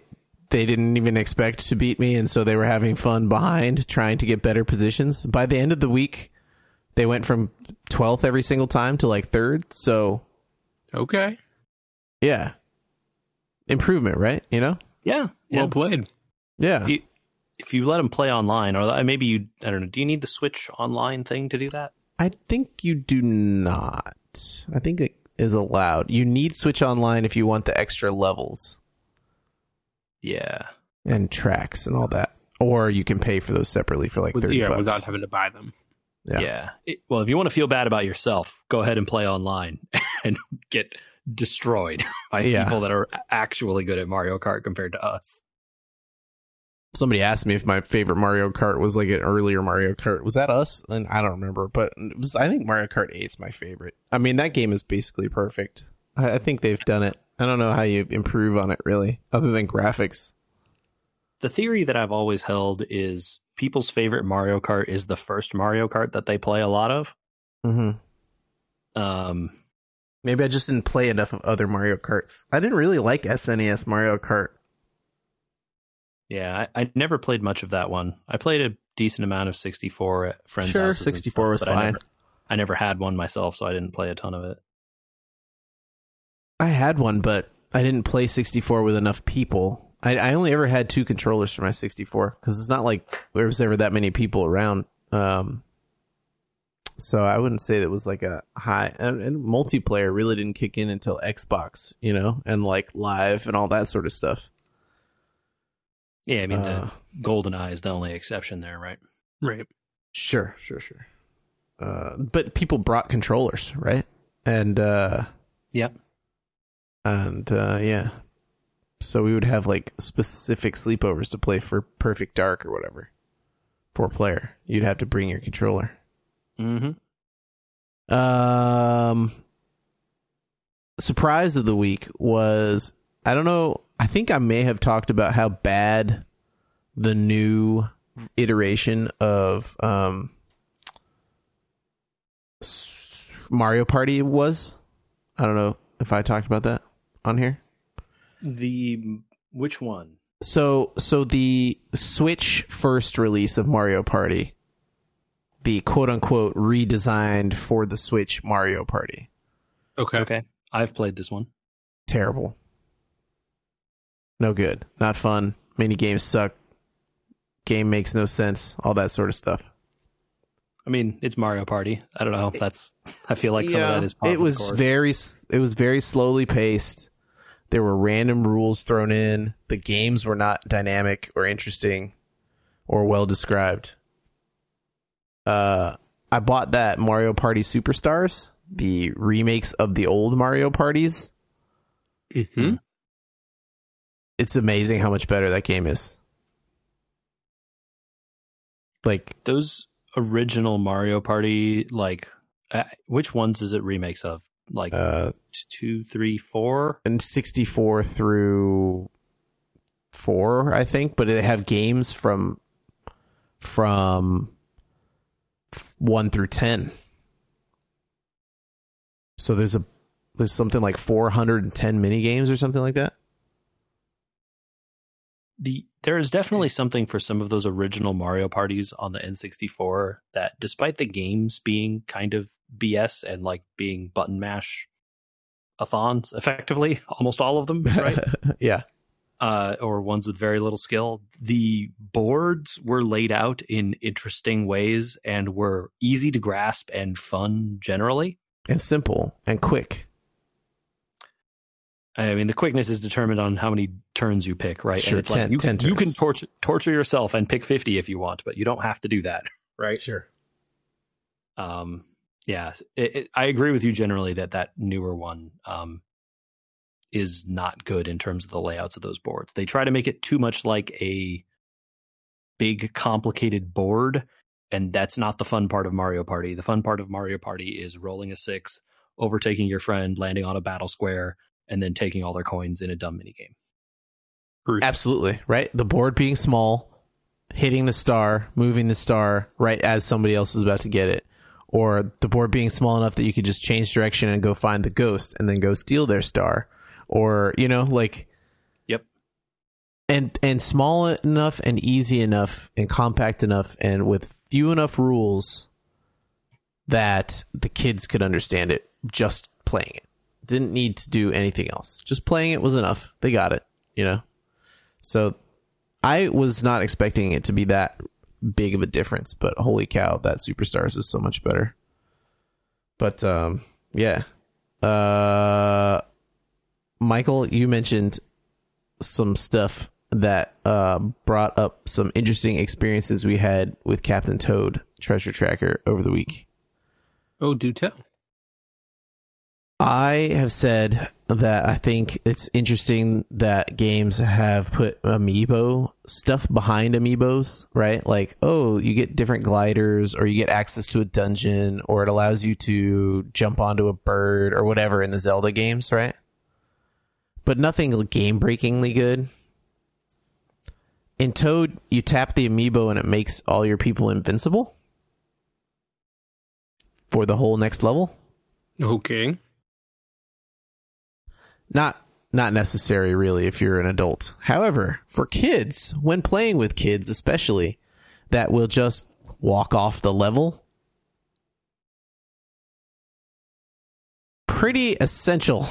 they didn't even expect to beat me and so they were having fun behind trying to get better positions by the end of the week they went from 12th every single time to like third so okay. yeah improvement, right? You know? Yeah, yeah. Well played. Yeah. You- if you let them play online, or uh, maybe you, I don't know. Do you need the Switch online thing to do that? I think you do not. I think it is allowed. You need Switch Online if you want the extra levels Yeah, and tracks and all that. Or you can pay for those separately for like With, 30 yeah, bucks. without having to buy them. Yeah. yeah. It- well, if you want to feel bad about yourself, go ahead and play online and get destroyed by Yeah. people that are actually good at Mario Kart compared to us. Somebody asked me if my favorite Mario Kart was like an earlier Mario Kart. Was that us? And I don't remember, but it was I think Mario Kart 8 is my favorite. I mean, that game is basically perfect. I, I think they've done it. I don't know how you improve on it really, other than graphics. The theory that I've always held is people's favorite Mario Kart is the first Mario Kart that they play a lot of. Mm-hmm. Um, Maybe I just didn't play enough of other Mario Karts. I didn't really like SNES Mario Kart. Yeah, I, I never played much of that one. I played a decent amount of 64 at friends' Sure, houses. and 64 was stuff, I fine. never, I never had one myself, so I didn't play a ton of it. I had one, but I didn't play 64 with enough people. I, I only ever had two controllers for my 64 because it's not like there was ever that many people around. Um, so I wouldn't say that was like a high and, and multiplayer really didn't kick in until Xbox, you know, and like live and all that sort of stuff. Yeah, I mean, Uh, the GoldenEye is the only exception there, right? Right. Sure, sure, sure. Uh, but people brought controllers, right? And uh, Yep. and uh, yeah, so we would have like specific sleepovers to play for Perfect Dark or whatever. Four player, you'd have to bring your controller. Mm-hmm. Um, surprise of the week was I don't know. I think I may have talked about how bad the new iteration of um Mario Party was. I don't know if I talked about that on here. The which one? So so the Switch first release of Mario Party, the quote unquote redesigned for the Switch Mario Party. Okay. Okay, I've played this one. Terrible. No good. Not fun. Mini games suck. Game makes no sense. All that sort of stuff. I mean, it's Mario Party. I don't know if that's. I feel like some of that is. par it was very it was very slowly paced. There were random rules thrown in. The games were not dynamic or interesting or well described. Uh I bought that Mario Party Superstars, the remakes of the old Mario Parties. hmm It's amazing how much better that game is. Like those original Mario Party. Like, uh, which ones is it remakes of? Like uh two, three, four. and 64 through 4 i think but they have games from from 1 through 10 so there's a there's something like 410 mini games or something like that the there is definitely something for some of those original Mario parties on the N64 that despite the games being kind of BS and like being button mash athons effectively, almost all of them, right? yeah uh, or ones with very little skill, the boards were laid out in interesting ways and were easy to grasp and fun generally. and simple and quick I mean, the quickness is determined on how many turns you pick, right? Sure, and it's 10 like you, 10 you can torture torture yourself and pick 50 if you want, but you don't have to do that, right? sure Um, yeah, it, it, I agree with you generally that that newer one um, is not good in terms of the layouts of those boards. They try to make it too much like a big, complicated board, and that's not the fun part of Mario Party. The fun part of Mario Party is rolling a six, overtaking your friend, landing on a battle square, and then taking all their coins in a dumb minigame. Bruce. Absolutely, right? The board being small, hitting the star, moving the star right as somebody else is about to get it. Or the board being small enough that you could just change direction and go find the ghost and then go steal their star. Or, you know, like Yep. and and small enough and easy enough and compact enough and with few enough rules that the kids could understand it just playing it. Didn't need to do anything else. Just playing it was enough. They got it, you know. So I was not expecting it to be that big of a difference, but holy cow, that Superstars is so much better. But um yeah. Uh Michael, you mentioned some stuff that uh, brought up some interesting experiences we had with Captain Toad Treasure Tracker over the week. Oh, do tell. I have said that I think it's interesting that games have put amiibo stuff behind amiibos, right? Like, oh, you get different gliders, or you get access to a dungeon, or it allows you to jump onto a bird, or whatever in the Zelda games, right? But nothing game breakingly good. In Toad, you tap the amiibo and it makes all your people invincible for the whole next level. Okay. Not not necessary really if you're an adult. However, for kids, when playing with kids especially, that will just walk off the level. Pretty essential.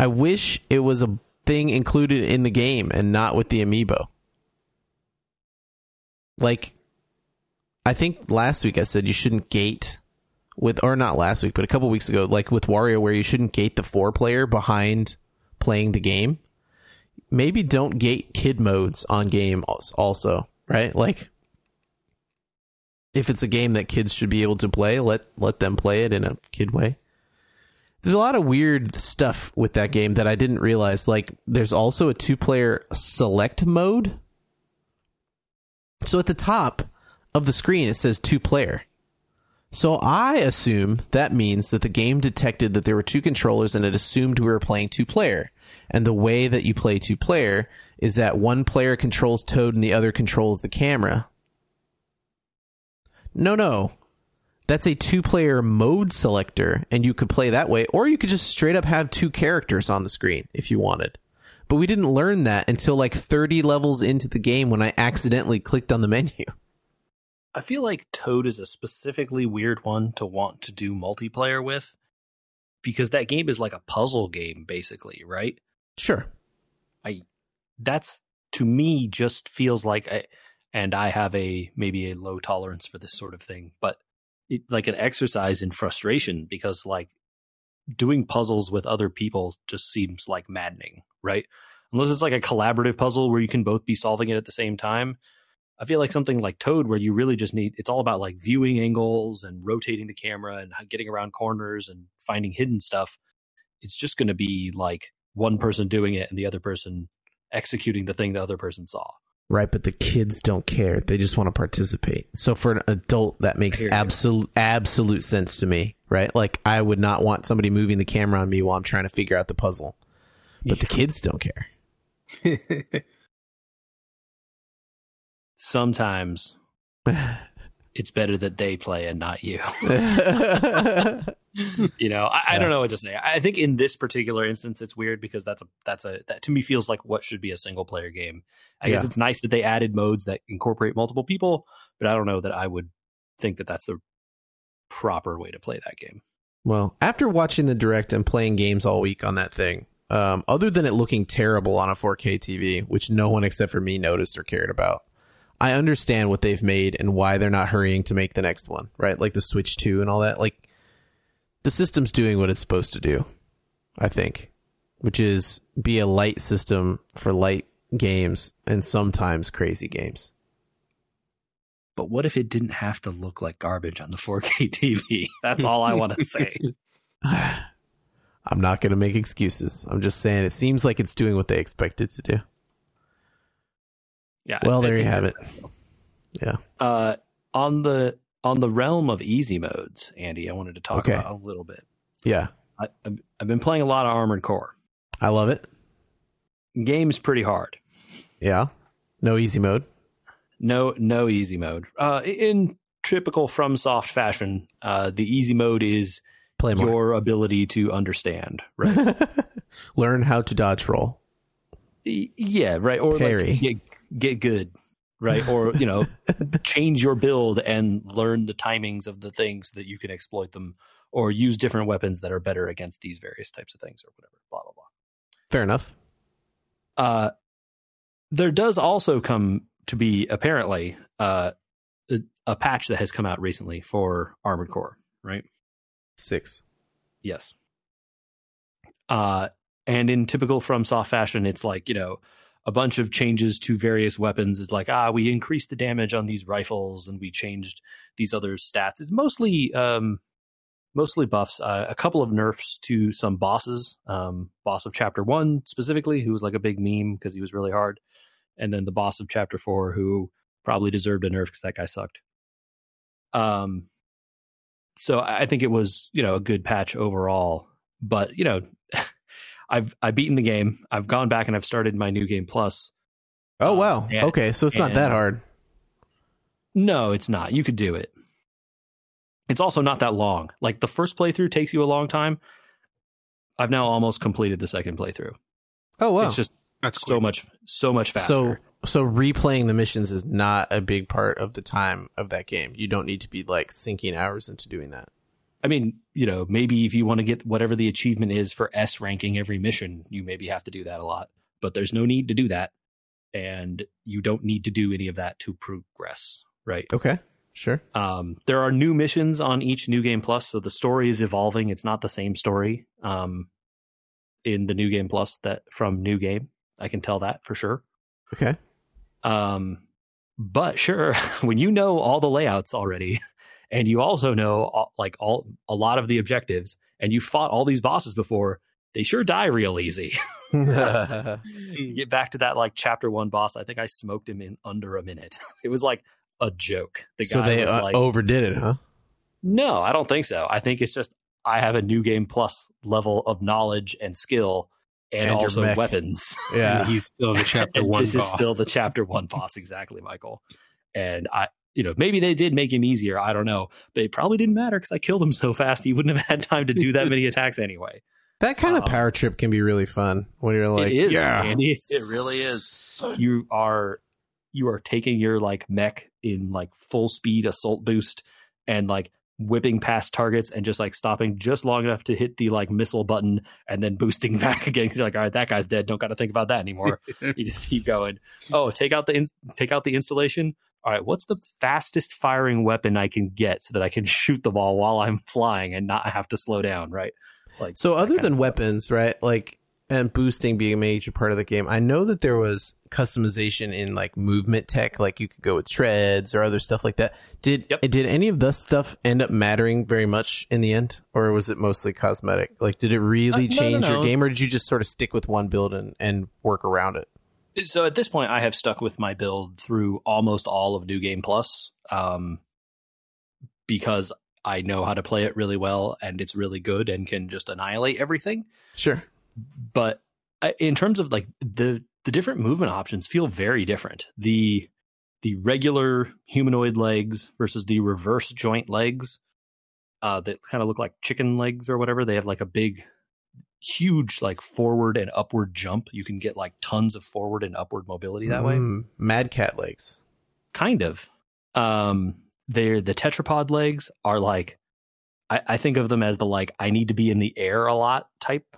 I wish it was a thing included in the game and not with the amiibo. Like I think last week I said you shouldn't gate with or not last week, but a couple weeks ago, like with Wario, where you shouldn't gate the four player behind playing the game. Maybe don't gate kid modes on game also, right? Like if it's a game that kids should be able to play, let let them play it in a kid way. There's a lot of weird stuff with that game that I didn't realize. Like there's also a two player select mode. So at the top of the screen it says two player. So I assume that means that the game detected that there were two controllers and it assumed we were playing two player. And the way that you play two player is that one player controls Toad and the other controls the camera. No, no. That's a two player mode selector, and you could play that way, or you could just straight up have two characters on the screen if you wanted. But we didn't learn that until like 30 levels into the game when I accidentally clicked on the menu. I feel like Toad is a specifically weird one to want to do multiplayer with because that game is like a puzzle game basically, right? Sure. I that's to me just feels like I and I have a maybe a low tolerance for this sort of thing, but it, like an exercise in frustration because like doing puzzles with other people just seems like maddening, right? Unless it's like a collaborative puzzle where you can both be solving it at the same time. I feel like something like Toad, where you really just need it's all about like viewing angles and rotating the camera and getting around corners and finding hidden stuff. It's just going to be like one person doing it and the other person executing the thing the other person saw. Right, but the kids don't care. They just want to participate. So for an adult, that makes absolute absolute sense to me. Right, like I would not want somebody moving the camera on me while I'm trying to figure out the puzzle. But the kids don't care. sometimes it's better that they play and not you. you know, I, I, don't know what to say. I think in this particular instance, it's weird because that's a that's a that to me feels like what should be a single player game. I yeah. guess it's nice that they added modes that incorporate multiple people, but I don't know that I would think that that's the proper way to play that game. Well, after watching the direct and playing games all week on that thing, um, other than it looking terrible on a 4K TV, which no one except for me noticed or cared about, I understand what they've made and why they're not hurrying to make the next one, right? Like the Switch 2 and all that. Like the system's doing what it's supposed to do, I think, which is be a light system for light games and sometimes crazy games. But what if it didn't have to look like garbage on the 4K TV? That's all I want to say. I'm not going to make excuses. I'm just saying it seems like it's doing what they expect it to do. Yeah. Well, I, there I you have it. Yeah. Uh, on the on the realm of easy modes, Andy, I wanted to talk okay. about a little bit. Yeah. I, I've been playing a lot of Armored Core. I love it. Game's pretty hard. Yeah. No easy mode. No, no easy mode. Uh, in typical FromSoft fashion, uh, the easy mode is Play more. your ability to understand, right? Learn how to dodge roll. Yeah, right. Or Parry. Like get, good, right? Or you know, change your build and learn the timings of the things that you can exploit them, or use different weapons that are better against these various types of things or whatever. Blah blah blah. Fair enough. Uh, there does also come to be apparently uh, a, a patch that has come out recently for Armored Core, right? Six. Yes. Uh, and in typical FromSoft fashion, it's like you know a bunch of changes to various weapons. It's like ah, we increased the damage on these rifles and we changed these other stats. It's mostly um, mostly buffs. Uh, a couple of nerfs to some bosses. Um, boss of Chapter One specifically, who was like a big meme because he was really hard, and then the boss of Chapter Four, who probably deserved a nerf because that guy sucked. Um, so I think it was you know a good patch overall, but you know. I've I've beaten the game. I've gone back and I've started my new game plus. Oh Um, wow. and- okay, so it's not that hard. No, it's not. You could do it. It's also not that long. Like the first playthrough takes you a long time. I've now almost completed the second playthrough. Oh wow. It's just That's so much so much faster. so so replaying the missions is not a big part of the time of that game. You don't need to be like sinking hours into doing that. I mean, you know, maybe if you want to get whatever the achievement is for S ranking every mission, you maybe have to do that a lot. But there's no need to do that. And you don't need to do any of that to progress, right? Okay. Sure. Um, there are new missions on each New Game Plus, so the story is evolving. It's not the same story um, in the New Game Plus that from New Game. I can tell that for sure. Okay. Um, but sure, when you know all the layouts already, and you also know like all a lot of the objectives, and you fought all these bosses before, they sure die real easy. You get back to that like chapter one boss. I think I smoked him in under a minute. It was like a joke. The so they was uh, like, overdid it, huh? No, I don't think so. I think it's just I have a new game plus level of knowledge and skill, and, And also weapons. Yeah. he's still the chapter one. this boss. is still the chapter one boss, exactly, Michael. And I, you know, maybe they did make him easier. I don't know, but it probably didn't matter because I killed him so fast. He wouldn't have had time to do that many attacks anyway. That kind of Um, power trip can be really fun when you're like, it is, yeah, Andy. It really is. You are, you are taking your like mech in like full speed assault boost and like whipping past targets and just like stopping just long enough to hit the like missile button and then boosting back again. You're like, all right, that guy's dead. Don't got to think about that anymore. you just keep going. Oh, take out the in- take out the installation. All right, what's the fastest firing weapon I can get so that I can shoot the ball while I'm flying and not have to slow down? Right. Like So other than weapons, right? Like and boosting being a major part of the game. I know that there was customization in like movement tech, like you could go with treads or other stuff like that. Did Yep. did any of this stuff end up mattering very much in the end, or was it mostly cosmetic? Like, did it really Uh, no, no, change your game, or did you just sort of stick with one build and, and work around it? So at this point, I have stuck with my build through almost all of New Game Plus, um, because I know how to play it really well and it's really good and can just annihilate everything. Sure. But in terms of like the the different movement options, feel very different. The the regular humanoid legs versus the reverse joint legs uh, that kind of look like chicken legs or whatever. They have like a big, huge like forward and upward jump. You can get like tons of forward and upward mobility that way. Mm, Mad cat legs. Kind of. Um, they're the tetrapod legs are like, I, I think of them as the like I need to be in the air a lot type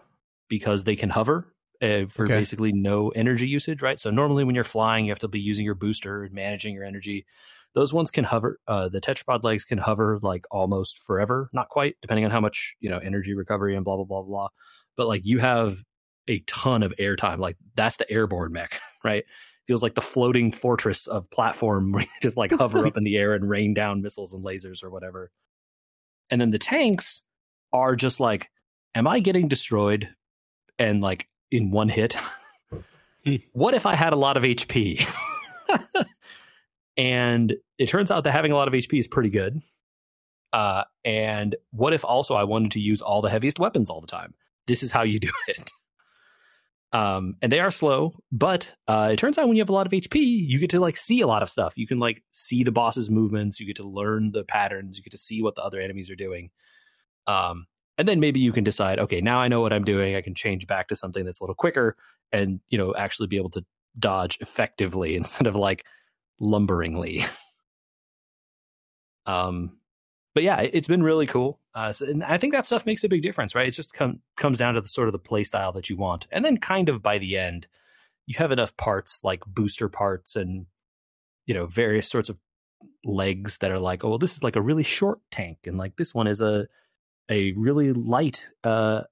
because they can hover uh, for Okay. basically no energy usage, right? So normally when you're flying, you have to be using your booster and managing your energy. Those ones can hover. Uh, the tetrapod legs can hover like almost forever, not quite, depending on how much you know energy recovery and blah blah blah blah. But like you have a ton of airtime. Like that's the airborne mech, right? Feels like the floating fortress of platform where you just like hover up in the air and rain down missiles and lasers or whatever. And then the tanks are just like, am I getting destroyed? And like in one hit. what if I had a lot of HP? and it turns out that having a lot of HP is pretty good. Uh, and what if also I wanted to use all the heaviest weapons all the time? This is how you do it. Um, and they are slow, but uh, it turns out when you have a lot of HP, you get to like see a lot of stuff. You can like see the boss's movements. You get to learn the patterns. You get to see what the other enemies are doing. Um, and then maybe you can decide, okay, now I know what I'm doing. I can change back to something that's a little quicker, and you know actually be able to dodge effectively instead of like lumberingly. um, but yeah, it- it's been really cool. Uh, so, and I think that stuff makes a big difference, right? It just com- comes down to the sort of the play style that you want, and then kind of by the end, you have enough parts like booster parts and you know various sorts of legs that are like, oh, well, this is like a really short tank, and like this one is a a really light uh,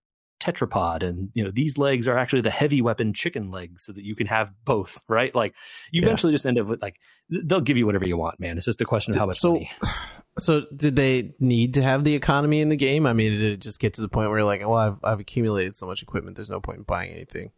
tetrapod, and you know these legs are actually the heavy weapon chicken legs, so that you can have both, right? Like you Yeah. eventually just end up with like they'll give you whatever you want, man. It's just a question of how much So- money. So, did they need to have the economy in the game? I mean, did it just get to the point where you're like, well, I've, I've accumulated so much equipment, there's no point in buying anything?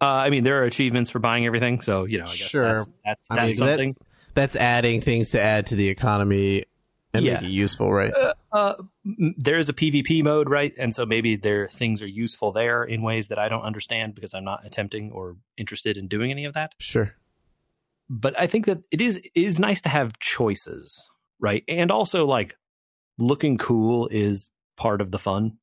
Uh, I mean, there are achievements for buying everything, so you know, I guess Sure. that's that's, I that's mean, that- something. That's adding things to add to the economy and Yeah. make it useful, right? Uh, m- there is a PvP mode, right? And so maybe there things are useful there in ways that I don't understand because I'm not attempting or interested in doing any of that. Sure. But I think that it is it is nice to have choices, right? And also like looking cool is part of the fun.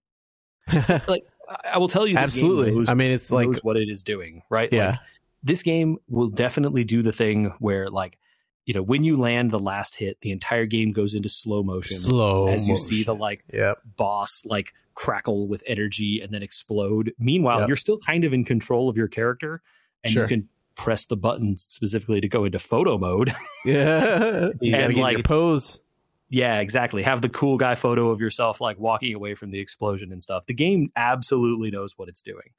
Like I will tell you, this game Absolutely. knows- I mean, it's like, what it is doing, right? yeah, Like, this game will definitely do the thing where like you know when you land the last hit the entire game goes into slow motion slow as you see the like Yep. boss like crackle with energy and then explode meanwhile Yep. you're still kind of in control of your character and Sure. you can press the button specifically to go into photo mode Yeah. You And, get your like- pose. yeah exactly have the cool guy photo of yourself like walking away from the explosion and stuff the game absolutely knows what it's doing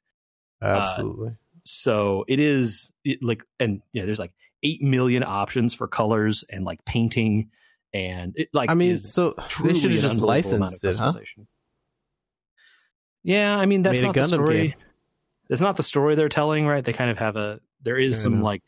uh, Absolutely. so it is it, like and yeah there's like 8 million options for colors and like painting and it like I mean, so they should have just unbelievable amount licensed it, huh? Yeah, I mean that's Made a not the story. game. That's not the story they're telling, right? They kind of have a there is some like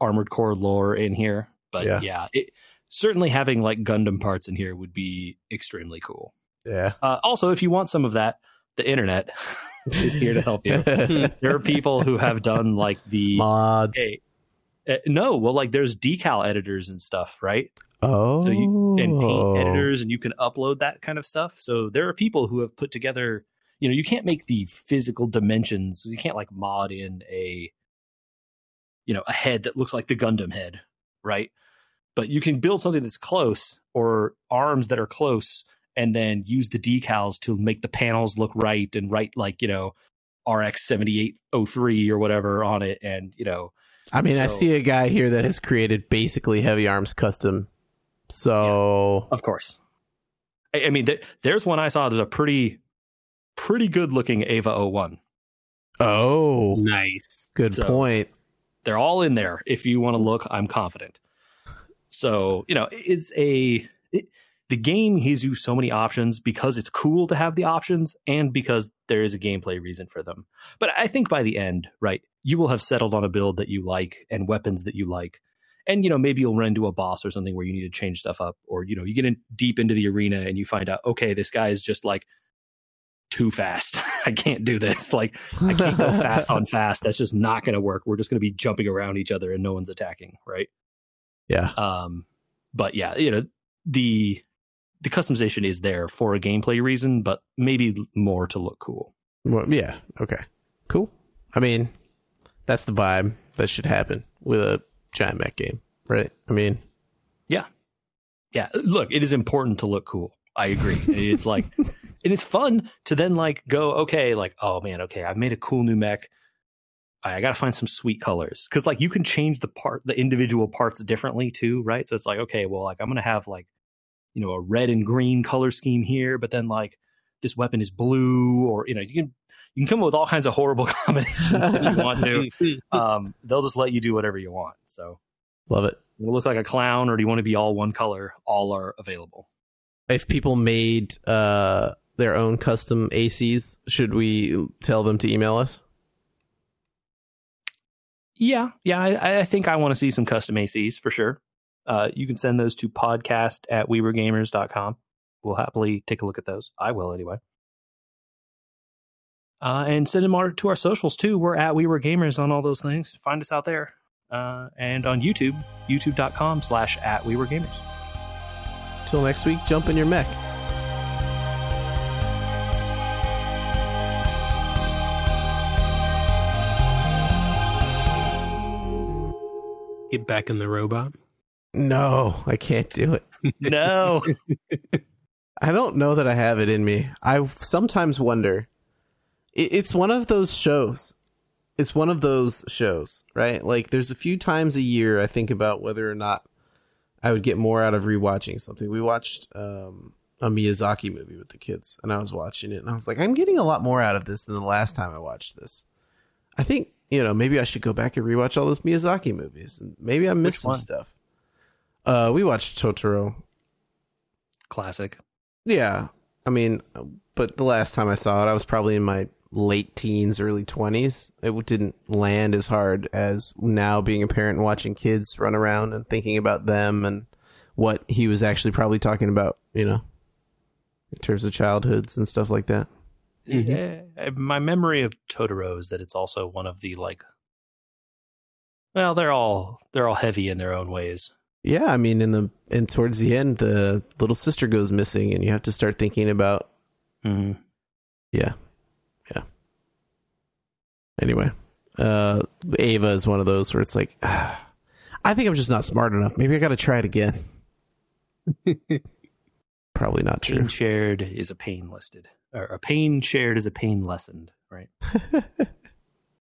armored core lore in here, but Yeah. yeah, it, certainly having like Gundam parts in here would be extremely cool. Yeah. Uh, also, if you want some of that, the internet is here to help you. there are people who have done like the Mods. Hey, uh, no, well, like there's decal editors and stuff, right? Oh. So you and paint editors, and you can upload that kind of stuff. So there are people who have put together. You know, you can't make the physical dimensions. You can't like mod in a, you know, a head that looks like the Gundam head, right? But you can build something that's close or arms that are close, and then use the decals to make the panels look right and write like you know, RX seventy eight oh three or whatever on it, and you know, I mean, I see a guy here that has created basically heavy arms custom. So Of course. I, I mean, th- there's one I saw. There's a pretty, pretty good looking Eva 01. oh, Nice. good So- point. They're all in there. If you want to hmm. look, I'm confident. So you know, it's a it, the game gives you so many options because it's cool to have the options, and because there is a gameplay reason for them. But I think by the end, right, you will have settled on a build that you like and weapons that you like. And you know, maybe you'll run into a boss or something where you need to change stuff up, or you know, you get in deep into the arena and you find out, okay, this guy is just like too fast. I can't do this. Like I can't go fast on fast. That's just not going to work. We're just going to be jumping around each other and no one's attacking, right? Yeah. Um, but yeah, you know the the customization is there for a gameplay reason, but maybe more to look cool. Well, yeah. Okay. Cool. I mean, that's the vibe that should happen with a giant mech game, right? I mean, Yeah, Yeah. look, it is important to look cool. I agree. It's like, and it's fun to then like go, okay, like, oh man, okay, I've made a cool new mech. I, I got to find some sweet colors because like you can change the part, the individual parts differently too, right? So it's like, okay, well, like I'm gonna have like, you know, a red and green color scheme here, but then like this weapon is blue, or you know, you can you can come up with all kinds of horrible combinations if you want to. Um, they'll just let you do whatever you want. So love it. you wanna look like a clown, or do you want to be all one color? All are available. If people made uh, their own custom ACs, should we tell them to email us? Yeah, yeah, I, I think I want to see some custom ACs for sure. Uh, you can send those to podcast at weweregamers.com. We'll happily take a look at those. I will anyway. Uh, and send them our, to our socials too. We're at We Were Gamers on all those things. Find us out there. Uh, and on YouTube, youtube.com slash at We Were Gamers. Till next week, jump in your mech. Get back in the robot. No, I can't do it. No. I don't know that I have it in me. I sometimes wonder. It's one of those shows. It's one of those shows, right? Like, there's a few times a year I think about whether or not I would get more out of rewatching something. We watched um, a Miyazaki movie with the kids, and I was watching it, and I was like, I'm getting a lot more out of this than the last time I watched this. I think you know maybe I should go back and rewatch all those Miyazaki movies, and maybe I missed some one? stuff. Uh, we watched Totoro. Classic. Yeah, I mean, but the last time I saw it, I was probably in my late teens, early twenties. It didn't land as hard as now being a parent and watching kids run around and thinking about them and what he was actually probably talking about. You know, in terms of childhoods and stuff like that. Mhm. Yeah, my memory of Totoro is that it's also one of the like. Well, they're all they're all heavy in their own ways. Yeah, I mean, in the and towards the end, the little sister goes missing, and you have to start thinking about. Mm-hmm. Yeah, yeah. Anyway, uh, Eva is one of those where it's like, ah, I think I'm just not smart enough. Maybe I got to try it again. Probably not true. Pain shared is a pain listed, or a pain shared is a pain lessened. Right.